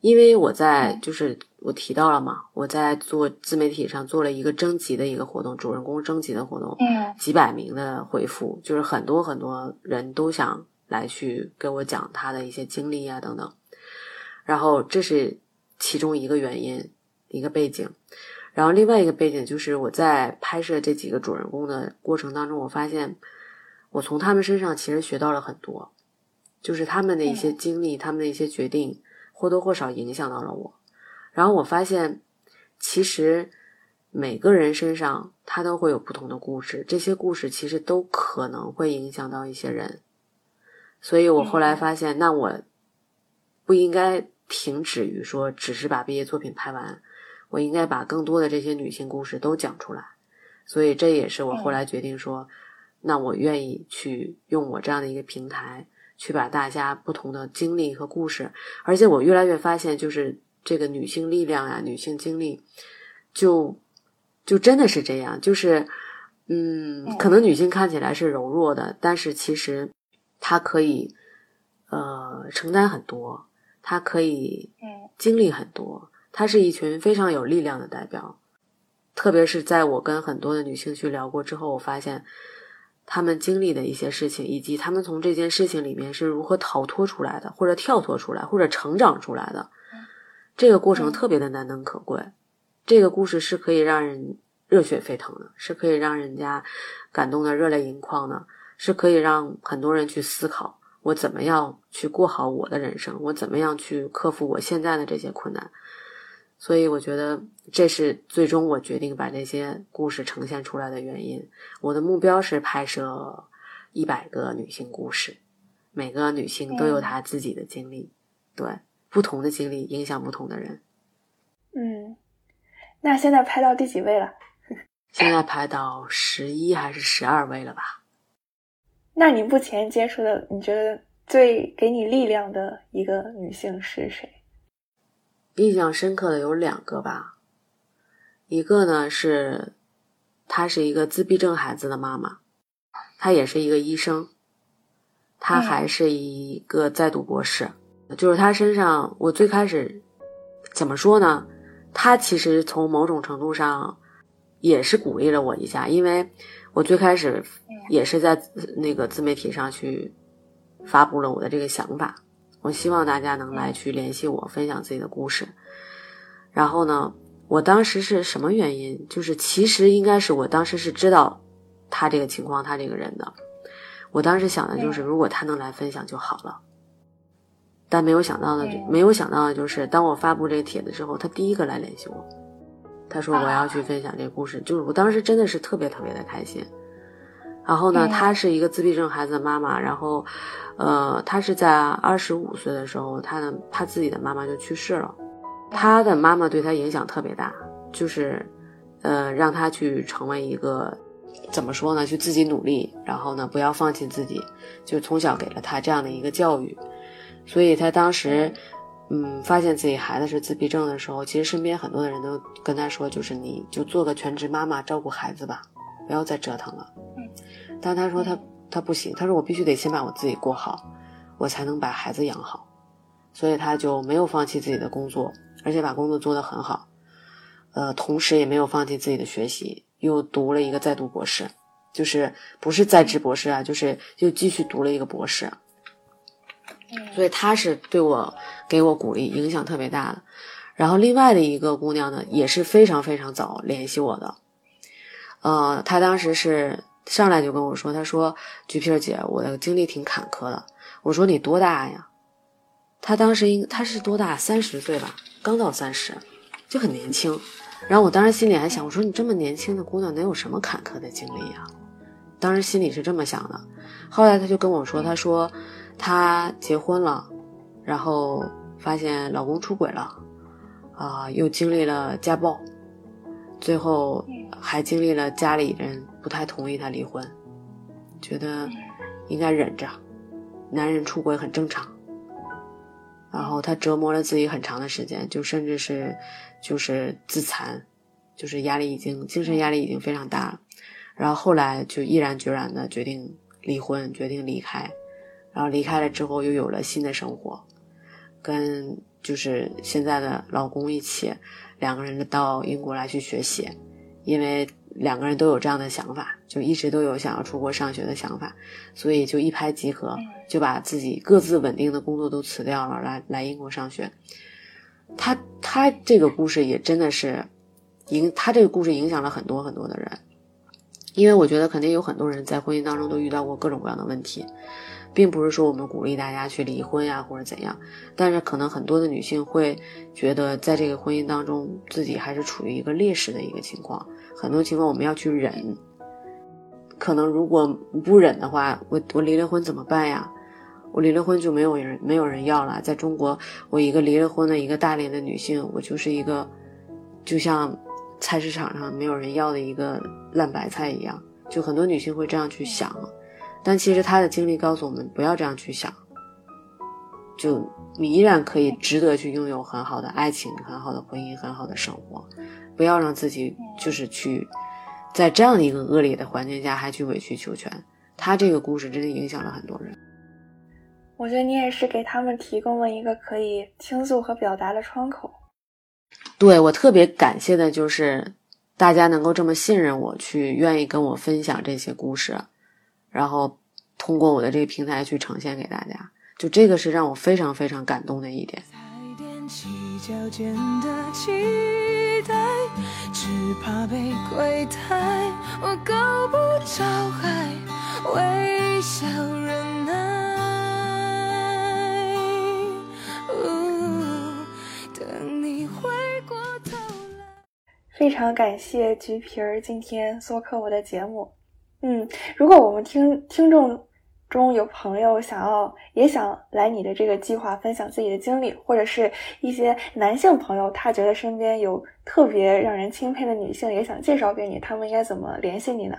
因为我在就是我提到了嘛，我在做自媒体上做了一个征集的一个活动，主人公征集的活动，嗯，几百名的回复，就是很多很多人都想来去给我讲他的一些经历啊等等，然后这是其中一个原因，一个背景，然后另外一个背景就是我在拍摄这几个主人公的过程当中，我发现我从他们身上其实学到了很多，就是他们的一些经历，他们的一些决定。或多或少影响到了我，然后我发现，其实每个人身上他都会有不同的故事，这些故事其实都可能会影响到一些人，所以我后来发现，那我不应该停止于说只是把毕业作品拍完，我应该把更多的这些女性故事都讲出来，所以这也是我后来决定说，那我愿意去用我这样的一个平台。去把大家不同的经历和故事，而且我越来越发现，就是这个女性力量呀，女性经历，就就真的是这样，就是嗯，可能女性看起来是柔弱的，但是其实她可以呃承担很多，她可以经历很多，她是一群非常有力量的代表。特别是在我跟很多的女性去聊过之后，我发现。他们经历的一些事情，以及他们从这件事情里面是如何逃脱出来的，或者跳脱出来，或者成长出来的，这个过程特别的难能可贵。这个故事是可以让人热血沸腾的，是可以让人家感动的热泪盈眶的，是可以让很多人去思考我怎么样去过好我的人生，我怎么样去克服我现在的这些困难。所以我觉得这是最终我决定把这些故事呈现出来的原因。我的目标是拍摄一百个女性故事，每个女性都有她自己的经历，对不同的经历影响不同的人。嗯，那现在排到第几位了？现在排到十一还是十二位了吧？那你目前接触的，你觉得最给你力量的一个女性是谁？印象深刻的有两个吧，一个呢是，她是一个自闭症孩子的妈妈，她也是一个医生，她还是一个在读博士。就是他身上，我最开始怎么说呢？他其实从某种程度上也是鼓励了我一下，因为我最开始也是在那个自媒体上去发布了我的这个想法。我希望大家能来去联系我，分享自己的故事。然后呢，我当时是什么原因？就是其实应该是我当时是知道他这个情况，他这个人的。我当时想的就是，如果他能来分享就好了。但没有想到的，没有想到的就是，当我发布这个帖子之后，他第一个来联系我，他说我要去分享这个故事，就是我当时真的是特别特别的开心。然后呢，她是一个自闭症孩子的妈妈，然后。呃，他是在二十五岁的时候，他的他自己的妈妈就去世了，他的妈妈对他影响特别大，就是，呃，让他去成为一个，怎么说呢？去自己努力，然后呢，不要放弃自己，就从小给了他这样的一个教育，所以他当时，嗯，发现自己孩子是自闭症的时候，其实身边很多的人都跟他说，就是你就做个全职妈妈，照顾孩子吧，不要再折腾了。嗯但他说他。他不行，他说我必须得先把我自己过好，我才能把孩子养好，所以他就没有放弃自己的工作，而且把工作做得很好，呃，同时也没有放弃自己的学习，又读了一个在读博士，就是不是在职博士啊，就是又继续读了一个博士，所以他是对我给我鼓励，影响特别大的。然后另外的一个姑娘呢，也是非常非常早联系我的，呃，她当时是。上来就跟我说：“她说，橘皮姐，我的经历挺坎坷的。”我说：“你多大呀？”她当时应她是多大？三十岁吧，刚到三十，就很年轻。然后我当时心里还想：“我说你这么年轻的姑娘，能有什么坎坷的经历呀？”当时心里是这么想的。后来她就跟我说：“她说他结婚了，然后发现老公出轨了，啊，又经历了家暴。”最后还经历了家里人不太同意她离婚，觉得应该忍着，男人出轨很正常。然后她折磨了自己很长的时间，就甚至是就是自残，就是压力已经精神压力已经非常大了。然后后来就毅然决然的决定离婚，决定离开。然后离开了之后，又有了新的生活，跟就是现在的老公一起，两个人到英国来去学习，因为两个人都有这样的想法，就一直都有想要出国上学的想法，所以就一拍即合，就把自己各自稳定的工作都辞掉了，来来英国上学。他他这个故事也真的是影，他这个故事影响了很多很多的人。因为我觉得肯定有很多人在婚姻当中都遇到过各种各样的问题，并不是说我们鼓励大家去离婚呀或者怎样，但是可能很多的女性会觉得在这个婚姻当中自己还是处于一个劣势的一个情况，很多情况我们要去忍，可能如果不忍的话，我我离了婚怎么办呀？我离了婚就没有人没有人要了，在中国，我一个离了婚的一个大连的女性，我就是一个，就像。菜市场上没有人要的一个烂白菜一样，就很多女性会这样去想，但其实他的经历告诉我们，不要这样去想，就你依然可以值得去拥有很好的爱情、很好的婚姻、很好的生活，不要让自己就是去在这样的一个恶劣的环境下还去委曲求全。他这个故事真的影响了很多人，我觉得你也是给他们提供了一个可以倾诉和表达的窗口。对我特别感谢的就是大家能够这么信任我，去愿意跟我分享这些故事，然后通过我的这个平台去呈现给大家，就这个是让我非常非常感动的一点。非常感谢橘皮儿今天做客我的节目。嗯，如果我们听听众中有朋友想要也想来你的这个计划分享自己的经历，或者是一些男性朋友，他觉得身边有特别让人钦佩的女性，也想介绍给你，他们应该怎么联系你呢？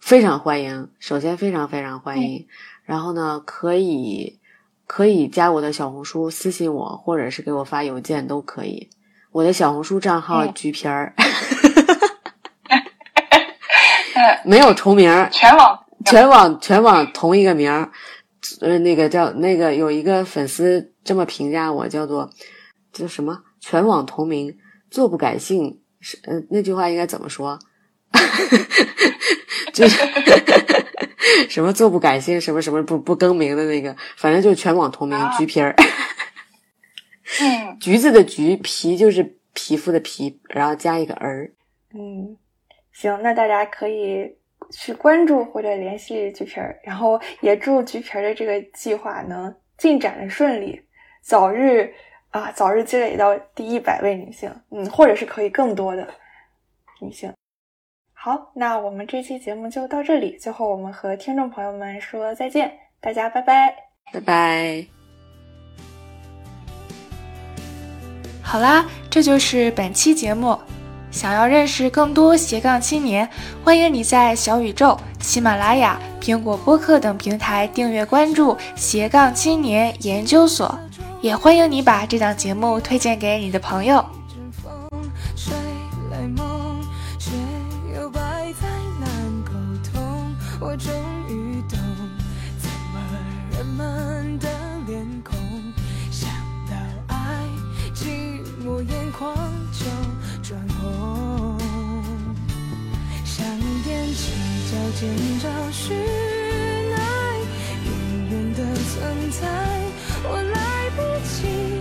非常欢迎，首先非常非常欢迎，然后呢，可以可以加我的小红书私信我，或者是给我发邮件都可以。我的小红书账号橘皮儿，没有重名，全网全网全网同一个名儿，呃，那个叫那个有一个粉丝这么评价我，叫做叫什么？全网同名，坐不改姓，是呃那句话应该怎么说？就是 什么坐不改姓，什么什么不不更名的那个，反正就是全网同名橘皮儿。嗯，橘子的橘皮就是皮肤的皮，然后加一个儿。嗯，行，那大家可以去关注或者联系橘皮儿，然后也祝橘皮儿的这个计划能进展的顺利，早日啊早日积累到第一百位女性，嗯，或者是可以更多的女性。好，那我们这期节目就到这里，最后我们和听众朋友们说再见，大家拜拜，拜拜。好啦，这就是本期节目。想要认识更多斜杠青年，欢迎你在小宇宙、喜马拉雅、苹果播客等平台订阅关注斜杠青年研究所，也欢迎你把这档节目推荐给你的朋友。眼眶寻找寻爱，永远的存在，我来不及。